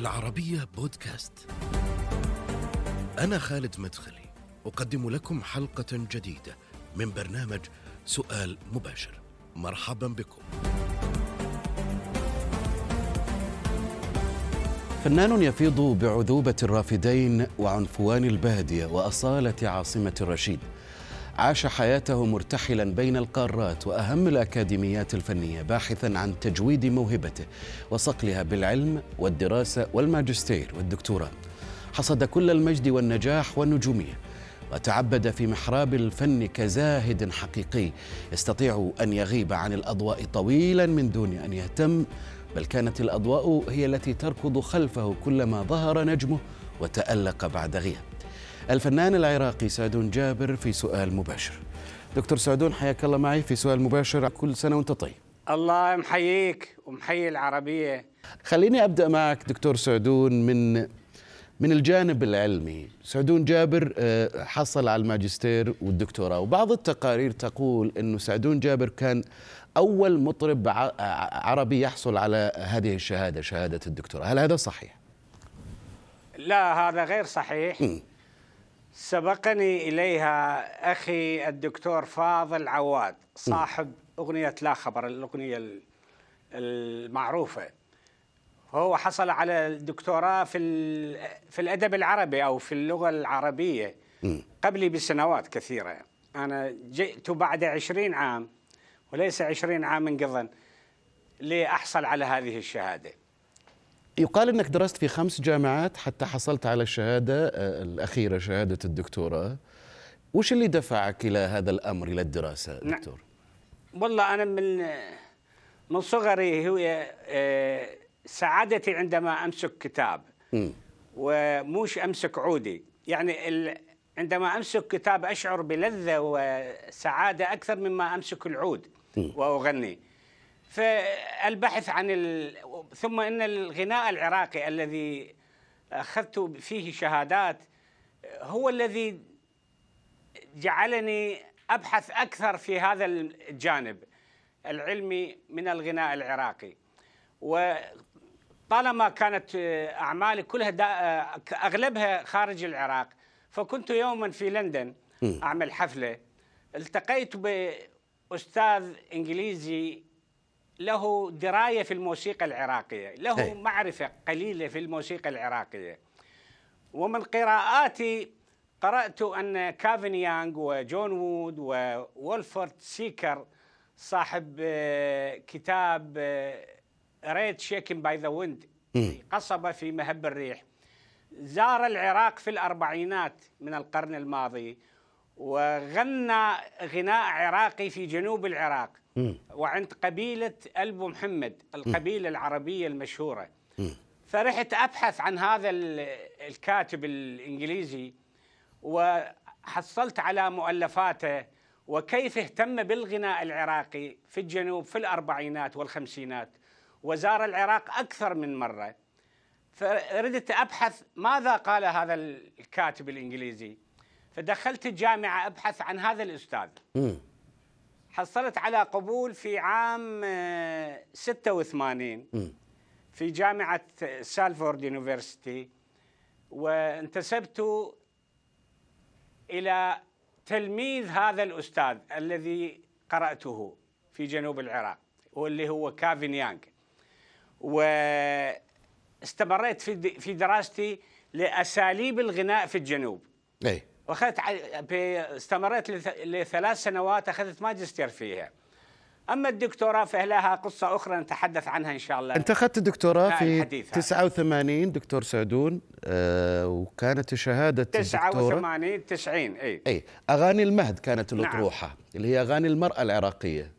العربية بودكاست. أنا خالد مدخلي، أقدم لكم حلقة جديدة من برنامج سؤال مباشر. مرحبا بكم. فنان يفيض بعذوبة الرافدين وعنفوان البادية وأصالة عاصمة الرشيد عاش حياته مرتحلا بين القارات وأهم الأكاديميات الفنية باحثا عن تجويد موهبته وصقلها بالعلم والدراسة والماجستير والدكتوراه. حصد كل المجد والنجاح والنجومية وتعبد في محراب الفن كزاهد حقيقي يستطيع أن يغيب عن الأضواء طويلا من دون أن يهتم بل كانت الأضواء هي التي تركض خلفه كلما ظهر نجمه وتألق بعد غياب. الفنان العراقي سعدون جابر في سؤال مباشر. دكتور سعدون حياك الله معي في سؤال مباشر. كل سنة وانت طيب. الله محييك ومحيي العربية. خليني أبدأ معك دكتور سعدون من من الجانب العلمي. سعدون جابر آه، حصل على الماجستير والدكتوراه وبعض التقارير تقول أنه سعدون جابر كان أول مطرب عربي يحصل على هذه الشهادة شهادة الدكتوراه. هل هذا صحيح؟ لا هذا غير صحيح. م. سبقني إليها أخي الدكتور فاضل عواد صاحب أغنية لا خبر الأغنية المعروفة. هو حصل على الدكتوراه في في الأدب العربي أو في اللغة العربية قبلي بسنوات كثيرة. أنا جئت بعد عشرين عام وليس عشرين عام انقضى لأحصل على هذه الشهادة. يقال إنك درست في خمس جامعات حتى حصلت على الشهادة آه، الأخيرة شهادة الدكتوراه. وش اللي دفعك إلى هذا الأمر إلى الدراسة نعم. دكتور؟ والله أنا من من صغري هو آه، سعادتي عندما أمسك كتاب. وموش أمسك عودي. يعني عندما أمسك كتاب أشعر بلذة وسعادة أكثر مما أمسك العود وأغني. فالبحث عن ال... ثم إن الغناء العراقي الذي أخذت فيه شهادات هو الذي جعلني أبحث أكثر في هذا الجانب العلمي من الغناء العراقي. وطالما كانت أعمالي كلها دا... أغلبها خارج العراق فكنت يوما في لندن أعمل حفلة. التقيت بأستاذ إنجليزي له دراية في الموسيقى العراقية، له هي. معرفة قليلة في الموسيقى العراقية. ومن قراءاتي قرأت أن كافن يانغ وجون وود وولفورد سيكر صاحب آه، كتاب Reed Shaken by the Wind قصبه في مهب الريح زار العراق في الأربعينات من القرن الماضي وغنى غناء عراقي في جنوب العراق وعند قبيلة ألبو محمد القبيلة العربية المشهورة. فرحت أبحث عن هذا الكاتب الإنجليزي وحصلت على مؤلفاته وكيف اهتم بالغناء العراقي في الجنوب في الأربعينات والخمسينات. وزار العراق أكثر من مرة. فردت أبحث ماذا قال هذا الكاتب الإنجليزي. فدخلت الجامعة أبحث عن هذا الأستاذ. حصلت على قبول في عام 86 آه، في جامعة سالفورد University وانتسبت إلى تلميذ هذا الأستاذ الذي قرأته في جنوب العراق واللي هو كافين يانغ. واستمريت في في دراستي لأساليب الغناء في الجنوب. أي. واخذت استمريت لثلاث سنوات أخذت ماجستير فيها. أما الدكتوراه فلها قصة أخرى نتحدث عنها إن شاء الله. أنت أخذت الدكتوراه في 89 دكتور سعدون. آه وكانت شهادة 89 90 إي. إي. أغاني المهد كانت نعم. الأطروحة نعم. اللي هي أغاني المرأة العراقية.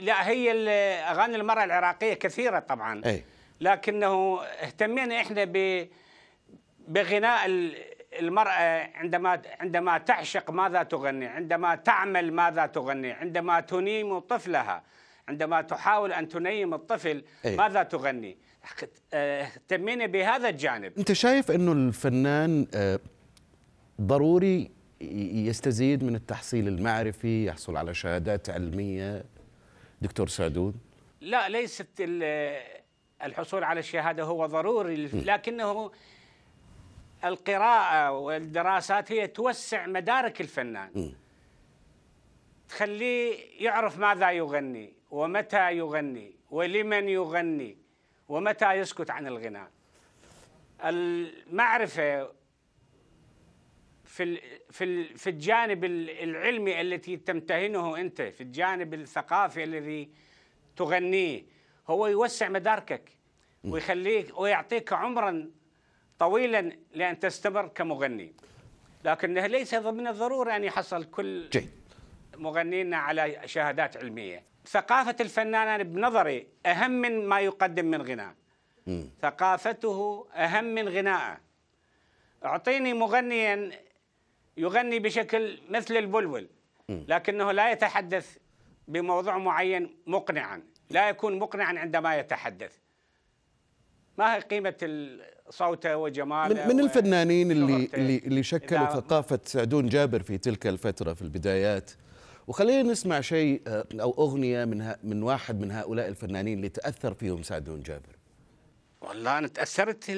لا هي أغاني المرأة العراقية كثيرة طبعا. أي. لكنه اهتمينا إحنا ب بغناء المرأة عندما عندما تعشق ماذا تغني؟ عندما تعمل ماذا تغني؟ عندما تنيم طفلها عندما تحاول أن تنيم الطفل أي. ماذا تغني؟ اهتمينا بهذا الجانب أنت شايف أنه الفنان آه، ضروري يستزيد من التحصيل المعرفي يحصل على شهادات علمية دكتور سعدون لا ليست الحصول على الشهادة هو ضروري لكنه القراءة والدراسات هي توسع مدارك الفنان. تخليه يعرف ماذا يغني ومتى يغني ولمن يغني ومتى يسكت عن الغناء. المعرفة في في في الجانب العلمي التي تمتهنه أنت في الجانب الثقافي الذي تغنيه هو يوسع مداركك ويخليك ويعطيك عمرا طويلا لأن تستمر كمغني. لكنه ليس من الضرورة أن يحصل كل جيد. مغنينا على شهادات علمية. ثقافة الفنان بنظري أهم من ما يقدم من غناء. ثقافته أهم من غناءه أعطيني مغنيا يغني بشكل مثل البلبل لكنه لا يتحدث بموضوع معين مقنعا. لا يكون مقنعا عندما يتحدث. ما هي قيمة صوته وجماله من, من الفنانين اللي اللي اللي شكلوا ثقافة سعدون جابر في تلك الفترة في البدايات. وخلينا نسمع شيء آه، أو أغنية من من واحد من هؤلاء الفنانين اللي تأثر فيهم سعدون جابر. والله أنا تأثرت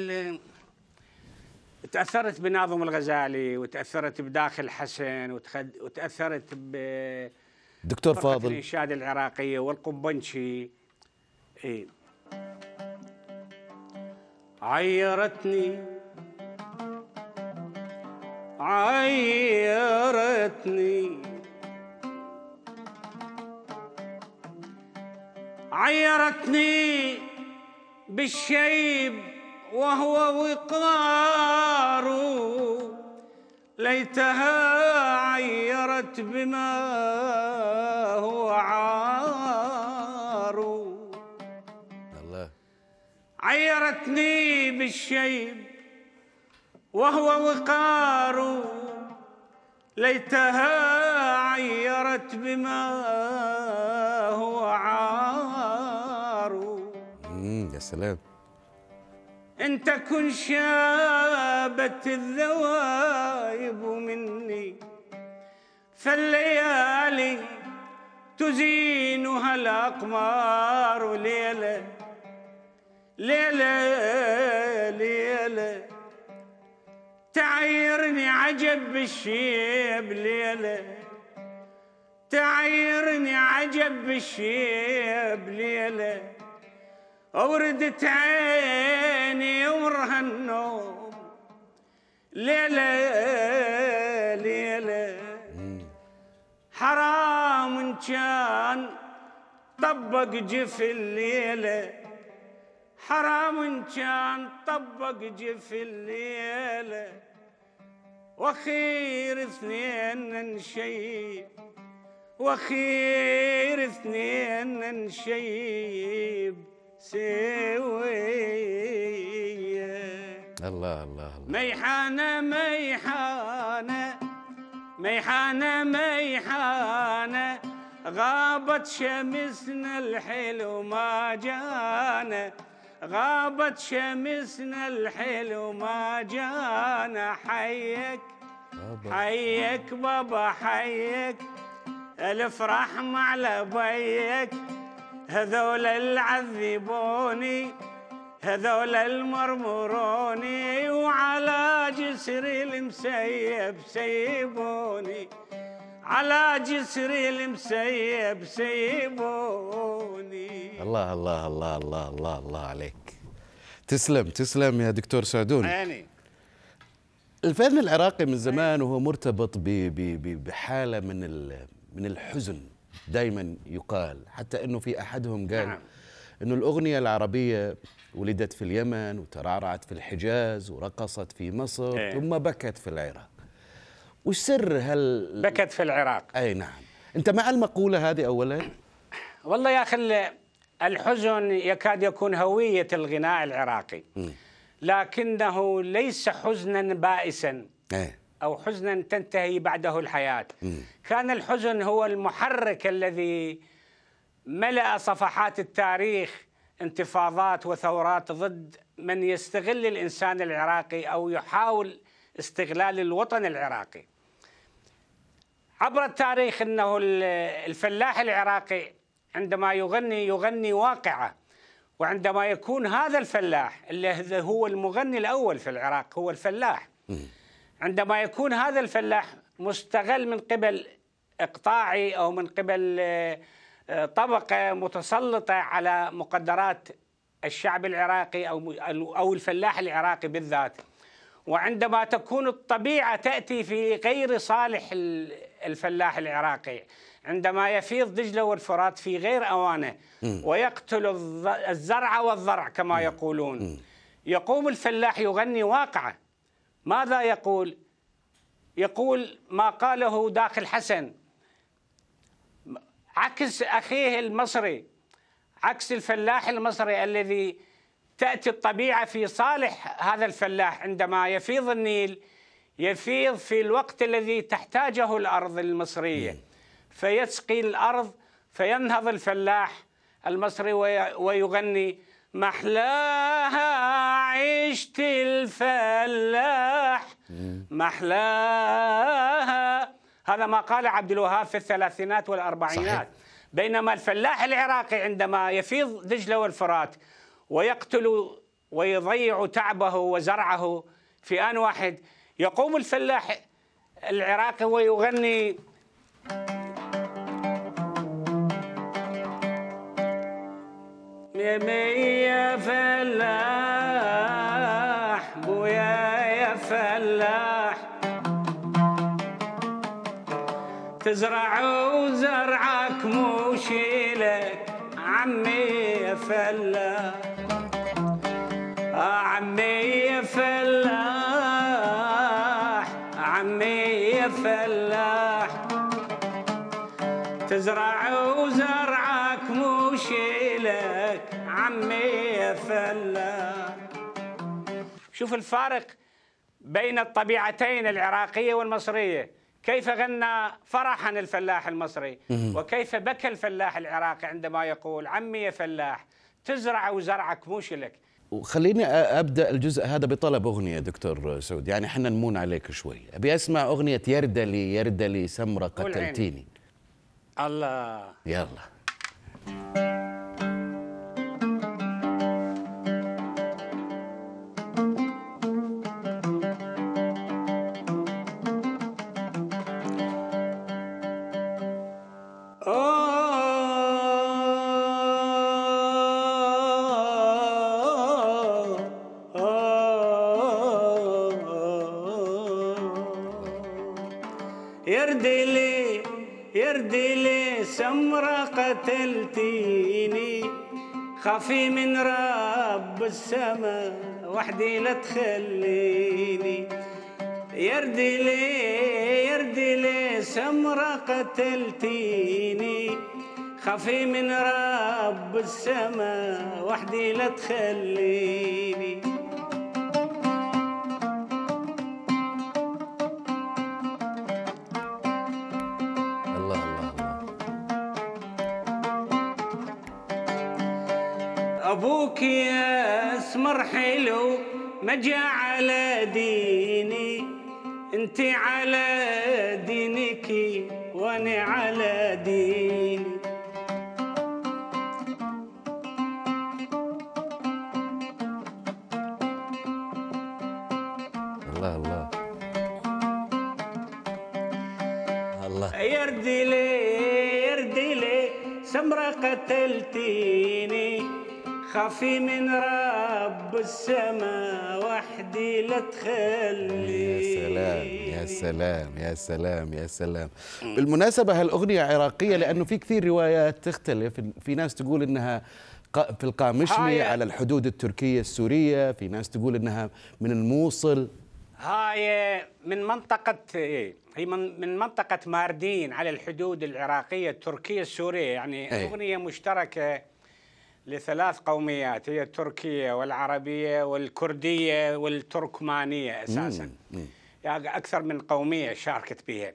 تأثرت بناظم الغزالي وتأثرت بداخل حسن وتأثرت ب دكتور فاضل. الانشاد العراقية والقنبنشي اي عيرتني عيرتني. عيرتني بالشيب وهو وقار. ليتها عيرت بما هو عار. عيرتني بالشيب وهو وقار. ليتها عيرت بما هو عار. يا سلام. إن تكن شابت الذوايب مني فالليالي تزينها الأقمار ليلة. ليلة ليلة. تعيرني عجب بالشيب ليلة. تعيرني عجب بالشيب ليلة. وردت عيني ورها النوم. ليلة ليلة. حرام كان طبق جف الليلة حرام كان طبق جف الليلة وخير اثنين نشيب وخير اثنين نشيب سوية. الله الله. ميحانة ميحانة ميحانة ميحانة غابت شمسنا الحلو ما جانا. غابت شمسنا الحلو ما جانا. حيك حيك بابا حيك. الف رحمة على بيك هذول العذبوني هذول المرمروني. وعلى جسري المسيب سيبوني. على جسري المسيب سيبوني. الله الله الله الله الله الله عليك. تسلم تسلم يا دكتور سعدون. يعني الفن العراقي من زمان وهو مرتبط بحالة من من الحزن دائما يقال. حتى إنه في أحدهم قال نعم. إنه الأغنية العربية ولدت في اليمن وترعرعت في الحجاز ورقصت في مصر إيه. ثم بكت في العراق. وش سر هل بكت في العراق. أي نعم. أنت مع المقولة هذه اولا؟ والله يا أخي الحزن يكاد يكون هوية الغناء العراقي. لكنه ليس حزنا بائسا إيه. أو حزنا تنتهي بعده الحياة كان الحزن هو المحرك الذي ملأ صفحات التاريخ انتفاضات وثورات ضد من يستغل الإنسان العراقي أو يحاول استغلال الوطن العراقي عبر التاريخ أنه الفلاح العراقي عندما يغني يغني واقعة. وعندما يكون هذا الفلاح اللي هو المغني الأول في العراق هو الفلاح. عندما يكون هذا الفلاح مستغل من قبل إقطاعي أو من قبل آه، آه، طبقة متسلطة على مقدرات الشعب العراقي أو أو الفلاح العراقي بالذات. وعندما تكون الطبيعة تأتي في غير صالح الفلاح العراقي. عندما يفيض دجلة والفرات في غير أوانه ويقتل الزرع والضرع كما يقولون. يقوم الفلاح يغني واقعة. ماذا يقول؟ يقول ما قاله داخل حسن. عكس أخيه المصري عكس الفلاح المصري الذي تأتي الطبيعة في صالح هذا الفلاح عندما يفيض النيل يفيض في الوقت الذي تحتاجه الأرض المصرية. فيسقي الأرض فينهض الفلاح المصري ويغني محلاها عشت الفلاح محلاها هذا ما قال عبد الوهاب في الثلاثينات والأربعينات صحيح. بينما الفلاح العراقي عندما يفيض دجلة والفرات ويقتل ويضيع تعبه وزرعه في آن واحد يقوم الفلاح العراقي ويغني يا فلاح بويا يا فلاح. تزرع وزرعك مو شيلك عمي يا فلاح. عمي يا فلاح عمي يا فلاح. تزرع وزرعك مو شوف الفارق بين الطبيعتين العراقية والمصرية. كيف غنى فرحا الفلاح المصري؟ وكيف بكى الفلاح العراقي عندما يقول عمي يا فلاح تزرع وزرعك مو شلك. وخليني أبدأ الجزء هذا بطلب أغنية دكتور سعود. يعني إحنا نمون عليك شوي. أبي أسمع أغنية يردلي يردلي سمرة قتلتيني. الله. يلا. خافي من رب السماء وحدي لا تخليني. يردي لي يردي لي سمرة قتلتيني. خافي من رب السماء وحدي لا تخليني. أبوك يا أسمر حلو ما جا على ديني. أنت على دينك وأنا على ديني. الله الله. الله. يردي لي يردي لي سمرة قتلتيني. خافي من رب السماء وحدي لا تخلي. يا سلام يا سلام يا سلام يا سلام. بالمناسبة هالأغنية عراقية لأنه في كثير روايات تختلف. في ناس تقول إنها في القامشلي على الحدود التركية السورية. في ناس تقول إنها من الموصل. هاي من منطقة هي من من منطقة ماردين على الحدود العراقية التركية السورية. يعني أي. أغنية مشتركة لثلاث قوميات هي التركية والعربية والكردية والتركمانية أساسا. يعني أكثر من قومية شاركت بها.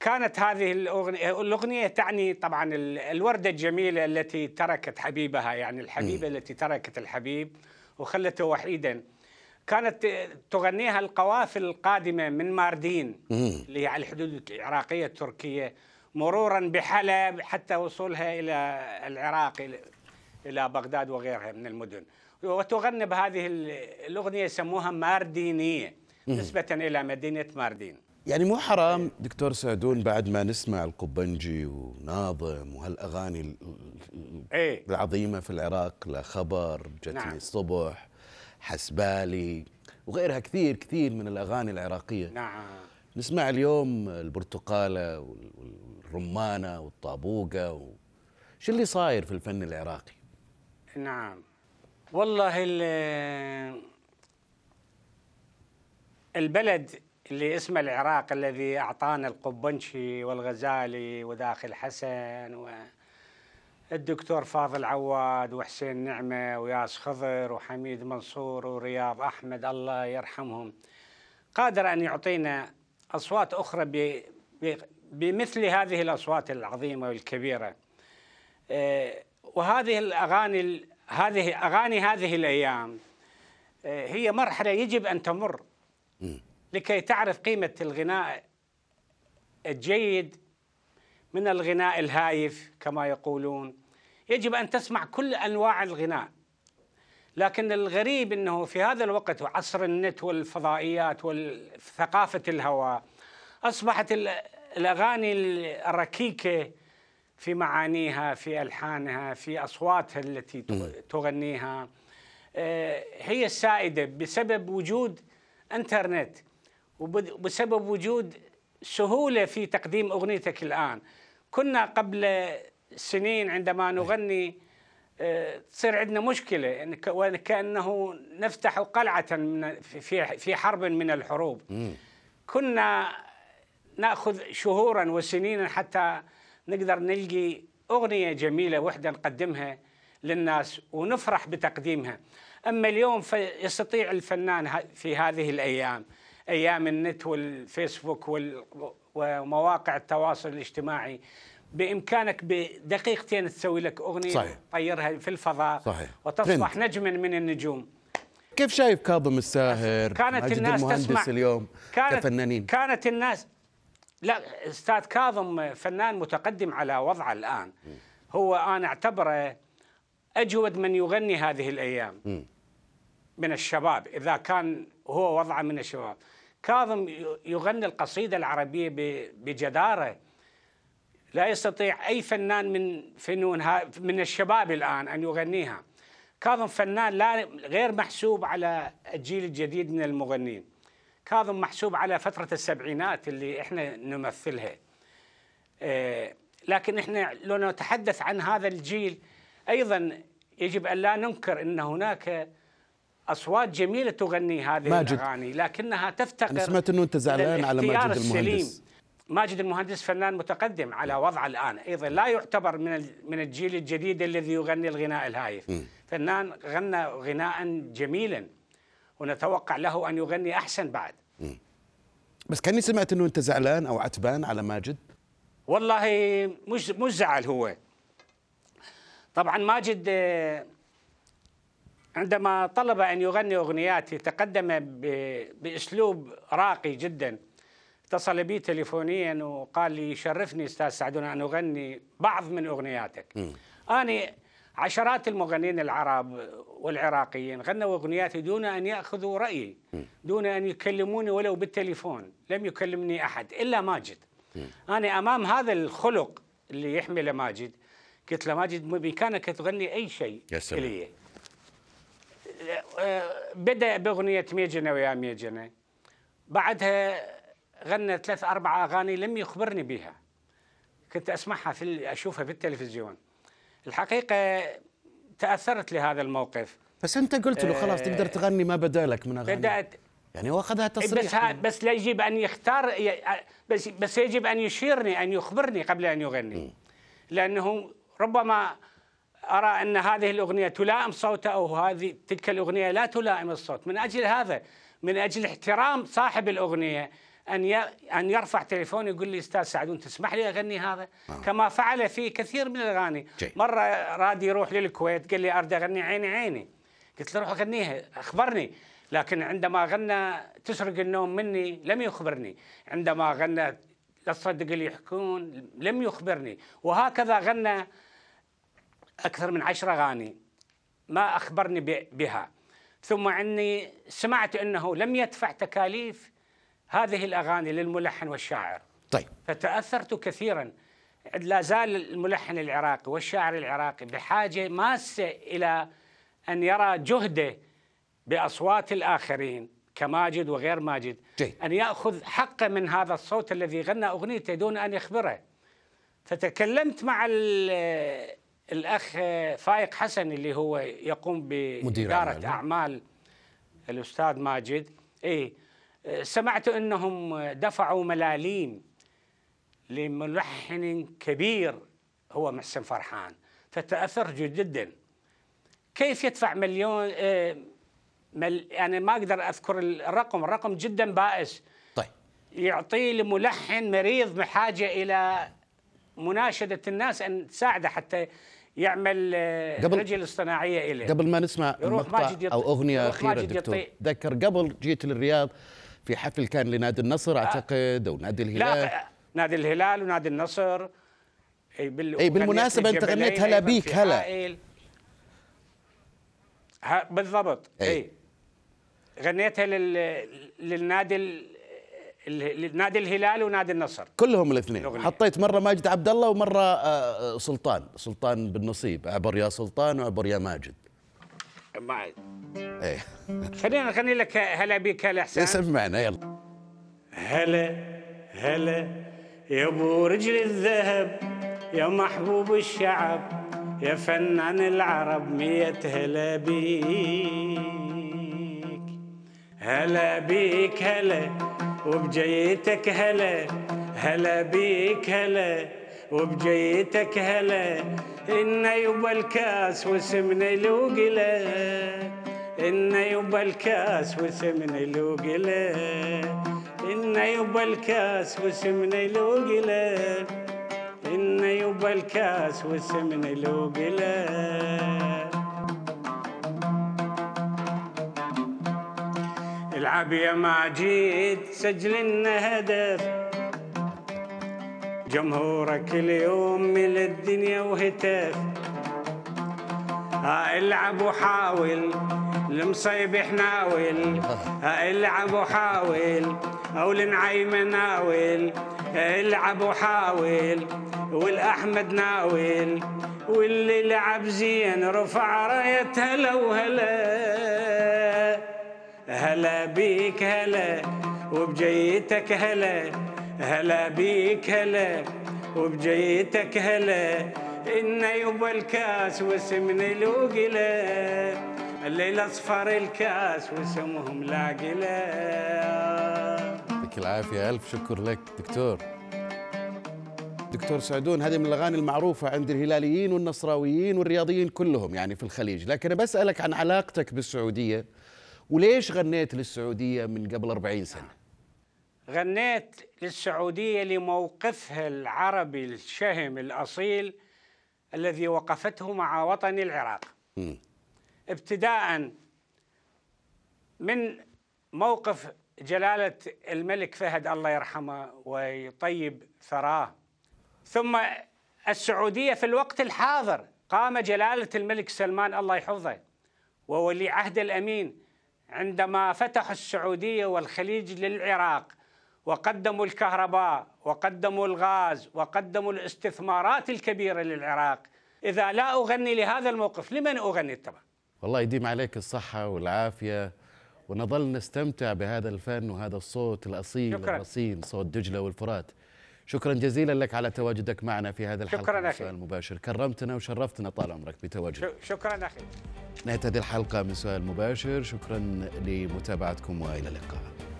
كانت هذه الأغنية, الأغنية تعني طبعا الوردة الجميلة التي تركت حبيبها يعني الحبيبة التي تركت الحبيب وخلته وحيدا. كانت تغنيها القوافل القادمة من ماردين اللي هي على الحدود العراقية التركية مرورا بحلب حتى وصولها إلى العراق إلى بغداد وغيرها من المدن. وتغني بهذه الأغنية يسموها ماردينية نسبة إلى مدينة ماردين. يعني مو حرام دكتور سعدون بعد ما نسمع القبنجي وناظم وهالاغاني إيه. العظيمة في العراق لا خبر جتني نعم. الصبح حسبالي وغيرها كثير كثير من الأغاني العراقية. نعم. نسمع اليوم البرتقالة والرمانة والطابوقة و... شو اللي صاير في الفن العراقي؟ نعم. والله البلد اللي اسمه العراق الذي أعطانا القبنشي والغزالي وداخل حسن والدكتور فاضل عواد وحسين نعمة وياس خضر وحميد منصور ورياض أحمد الله يرحمهم قادر أن يعطينا أصوات أخرى بمثل هذه الأصوات العظيمة والكبيرة. آه، وهذه الأغاني هذه أغاني هذه الأيام آه، هي مرحلة يجب أن تمر. لكي تعرف قيمة الغناء الجيد من الغناء الهايف كما يقولون. يجب أن تسمع كل أنواع الغناء. لكن الغريب أنه في هذا الوقت وعصر النت والفضائيات وثقافة الهواء أصبحت الأغاني الركيكة في معانيها في ألحانها في أصواتها التي تغنيها. آه، هي السائدة. بسبب وجود إنترنت وبسبب وجود سهولة في تقديم أغنيتك الآن. كنا قبل سنين عندما نغني آه، تصير عندنا مشكلة. وكأنه نفتح قلعة في في حرب من الحروب. كنا نأخذ شهورا وسنين حتى نقدر نلقي أغنية جميلة وحدة نقدمها للناس ونفرح بتقديمها. أما اليوم فيستطيع الفنان في هذه الأيام أيام النت والفيسبوك ومواقع التواصل الاجتماعي بإمكانك بدقيقتين تسوي لك أغنية صحيح. تطيرها في الفضاء صحيح. وتصبح نجما من النجوم. كيف شايف كاظم الساهر كانت الناس تسمع اليوم كانت كفنانين. كانت الناس لا أستاذ كاظم فنان متقدم على وضعه الآن. هو أنا أعتبره أجود من يغني هذه الأيام. من الشباب إذا كان هو وضعه من الشباب. كاظم يغني القصيدة العربية بجدارة. لا يستطيع أي فنان من فنون من الشباب الآن أن يغنيها. كاظم فنان لا غير محسوب على الجيل الجديد من المغنين كاظم محسوب على فترة السبعينات اللي إحنا نمثلها. آه، لكن إحنا لو نتحدث عن هذا الجيل أيضا يجب أن لا ننكر إن هناك أصوات جميلة تغني هذه ماجد. الأغاني لكنها تفتقر أنا سمعت إنه انت زعلان على ماجد المهندس. ماجد المهندس فنان متقدم على وضعه الآن. أيضا لا يعتبر من من الجيل الجديد الذي يغني الغناء الهايف. م. فنان غنى غناء جميلا. ونتوقع له أن يغني أحسن بعد. بس كاني سمعت إنه أنت زعلان أو عتبان على ماجد والله مش مش زعل هو طبعا ماجد آه، عندما طلب أن يغني اغنياتي تقدم بأسلوب راقي جدا اتصل بي تليفونيا وقال لي يشرفني أستاذ سعدون أن أغني بعض من أغنياتك م. أنا عشرات المغنيين العرب والعراقيين غنوا اغنياتي دون أن يأخذوا رأيي دون أن يكلموني ولو بالتليفون لم يكلمني أحد إلا ماجد. أنا أمام هذا الخلق اللي يحمله ماجد قلت له ماجد بإمكانك تغني أي شيء يا سلام. لي؟ بدأ بأغنية ميجنة ويا ميجنة. بعدها غنى ثلاث أربع أغاني لم يخبرني بها. كنت أسمعها في أشوفها في التلفزيون. الحقيقة تأثرت لهذا الموقف. بس أنت قلت له خلاص تقدر تغني ما بدالك من أغاني. بدأت. يعني هو أخذها تصريح بس بس لا يجب أن يختار بس بس يجب أن يشيرني أن يخبرني قبل أن يغني. لأنه ربما أرى أن هذه الأغنية تلائم صوته أو هذه تلك الأغنية لا تلائم الصوت. من أجل هذا من أجل احترام صاحب الأغنية أن أن يرفع تليفون يقول لي أستاذ سعدون تسمح لي أغني هذا؟ آه. كما فعل في كثير من الأغاني. جي. مرة راد يروح للكويت قال لي أريد أغني عيني عيني. قلت له روح غنيها أخبرني. لكن عندما غنى تسرق النوم مني لم يخبرني. عندما غنى لا تصدق اللي يحكون لم يخبرني. وهكذا غنى أكثر من عشر أغاني ما أخبرني بها. ثم أني سمعت أنه لم يدفع تكاليف هذه الأغاني للملحن والشاعر. طيب. فتأثرت كثيرا. لا زال الملحن العراقي والشاعر العراقي بحاجة ماسة إلى أن يرى جهده بأصوات الآخرين كماجد وغير ماجد. جي. أن يأخذ حقه من هذا الصوت الذي غنى أغنيته دون أن يخبره. فتكلمت مع الأخ فايق حسن اللي هو يقوم بإدارة أعمال الأستاذ ماجد. إيه. سمعت أنهم دفعوا ملاليم لملحن كبير هو محسن فرحان فتأثرت جدا. كيف يدفع مليون آه، مل يعني ما أقدر أذكر الرقم الرقم جدا بائس. طيب. يعطيه لملحن مريض بحاجة إلى مناشدة الناس أن تساعده حتى يعمل آه، قبل رجل اصطناعية إليه. قبل ما نسمع مقطع أو أغنية أخيرة دكتور. ذكر قبل جيت للرياض في حفل كان لنادي النصر أعتقد أو نادي الهلال. لا نادي الهلال ونادي النصر. إي, بال... أي بالمناسبة أنت غنيت هلا بيك هلا. بالضبط. إي, أي. غنيتها لل... للنادي نادي الهلال ونادي النصر. كلهم الاثنين. الأغنية. حطيت مرة ماجد عبد الله ومرة آه، سلطان. سلطان بالنصيب. عبر يا سلطان وعبر يا ماجد. ما إيه. خلينا نغني لك هلا بك هلا حسين سمعنا يلا. هلا هلا. يا ابو رجل الذهب يا محبوب الشعب يا فنان العرب مية هلا بيك. هلا بيك هلا وبجيتك هلا. هلا بيك هلا. وبجيتك هلا إن يبا الكاس وسمنا لوقلا إن يبا الكاس وسمنا لوقلا إن يبا الكاس وسمنا لوقلا إن يبا الكاس وسمنا لوقلا العب يا ماجد سجل لنا هدف جمهورك اليوم من الدنيا وهتف العب وحاول المصيب حناول. العب وحاول أو النعيم ناول. العب وحاول والأحمد ناول. واللي لعب زين رفع راية هلا وهلا. هلا بيك هلا وبجيتك هلا. هلا بيك هلا وبجيتك هلا. إن يبا الكاس واسمنا لوقلا الليل اصفر الكاس واسمهم لاقلا يعطيك العافية ألف شكر لك دكتور. دكتور سعدون هذه من الأغاني المعروفة عند الهلاليين والنصراويين والرياضيين كلهم يعني في الخليج. لكن بسألك عن علاقتك بالسعودية وليش غنيت للسعودية من قبل 40 سنة؟ غنيت للسعودية لموقفها العربي الشهم الأصيل الذي وقفته مع وطن العراق. م. ابتداء من موقف جلالة الملك فهد الله يرحمه ويطيب ثراه. ثم السعودية في الوقت الحاضر قام جلالة الملك سلمان الله يحفظه وولي عهد الأمين عندما فتحوا السعودية والخليج للعراق. وقدموا الكهرباء وقدموا الغاز وقدموا الاستثمارات الكبيرة للعراق. إذا لا أغني لهذا الموقف لمن أغني طبعا والله يديم عليك الصحة والعافية ونظل نستمتع بهذا الفن وهذا الصوت الأصيل شكرا. الرصين صوت دجلة والفرات. شكرا جزيلا لك على تواجدك معنا في هذا الحلقة شكرا أخي. المباشر كرمتنا وشرفتنا طال عمرك بتواجدك. شكرا أخي. نهاية هذه الحلقة من سؤال مباشر. شكرا لمتابعتكم وإلى اللقاء.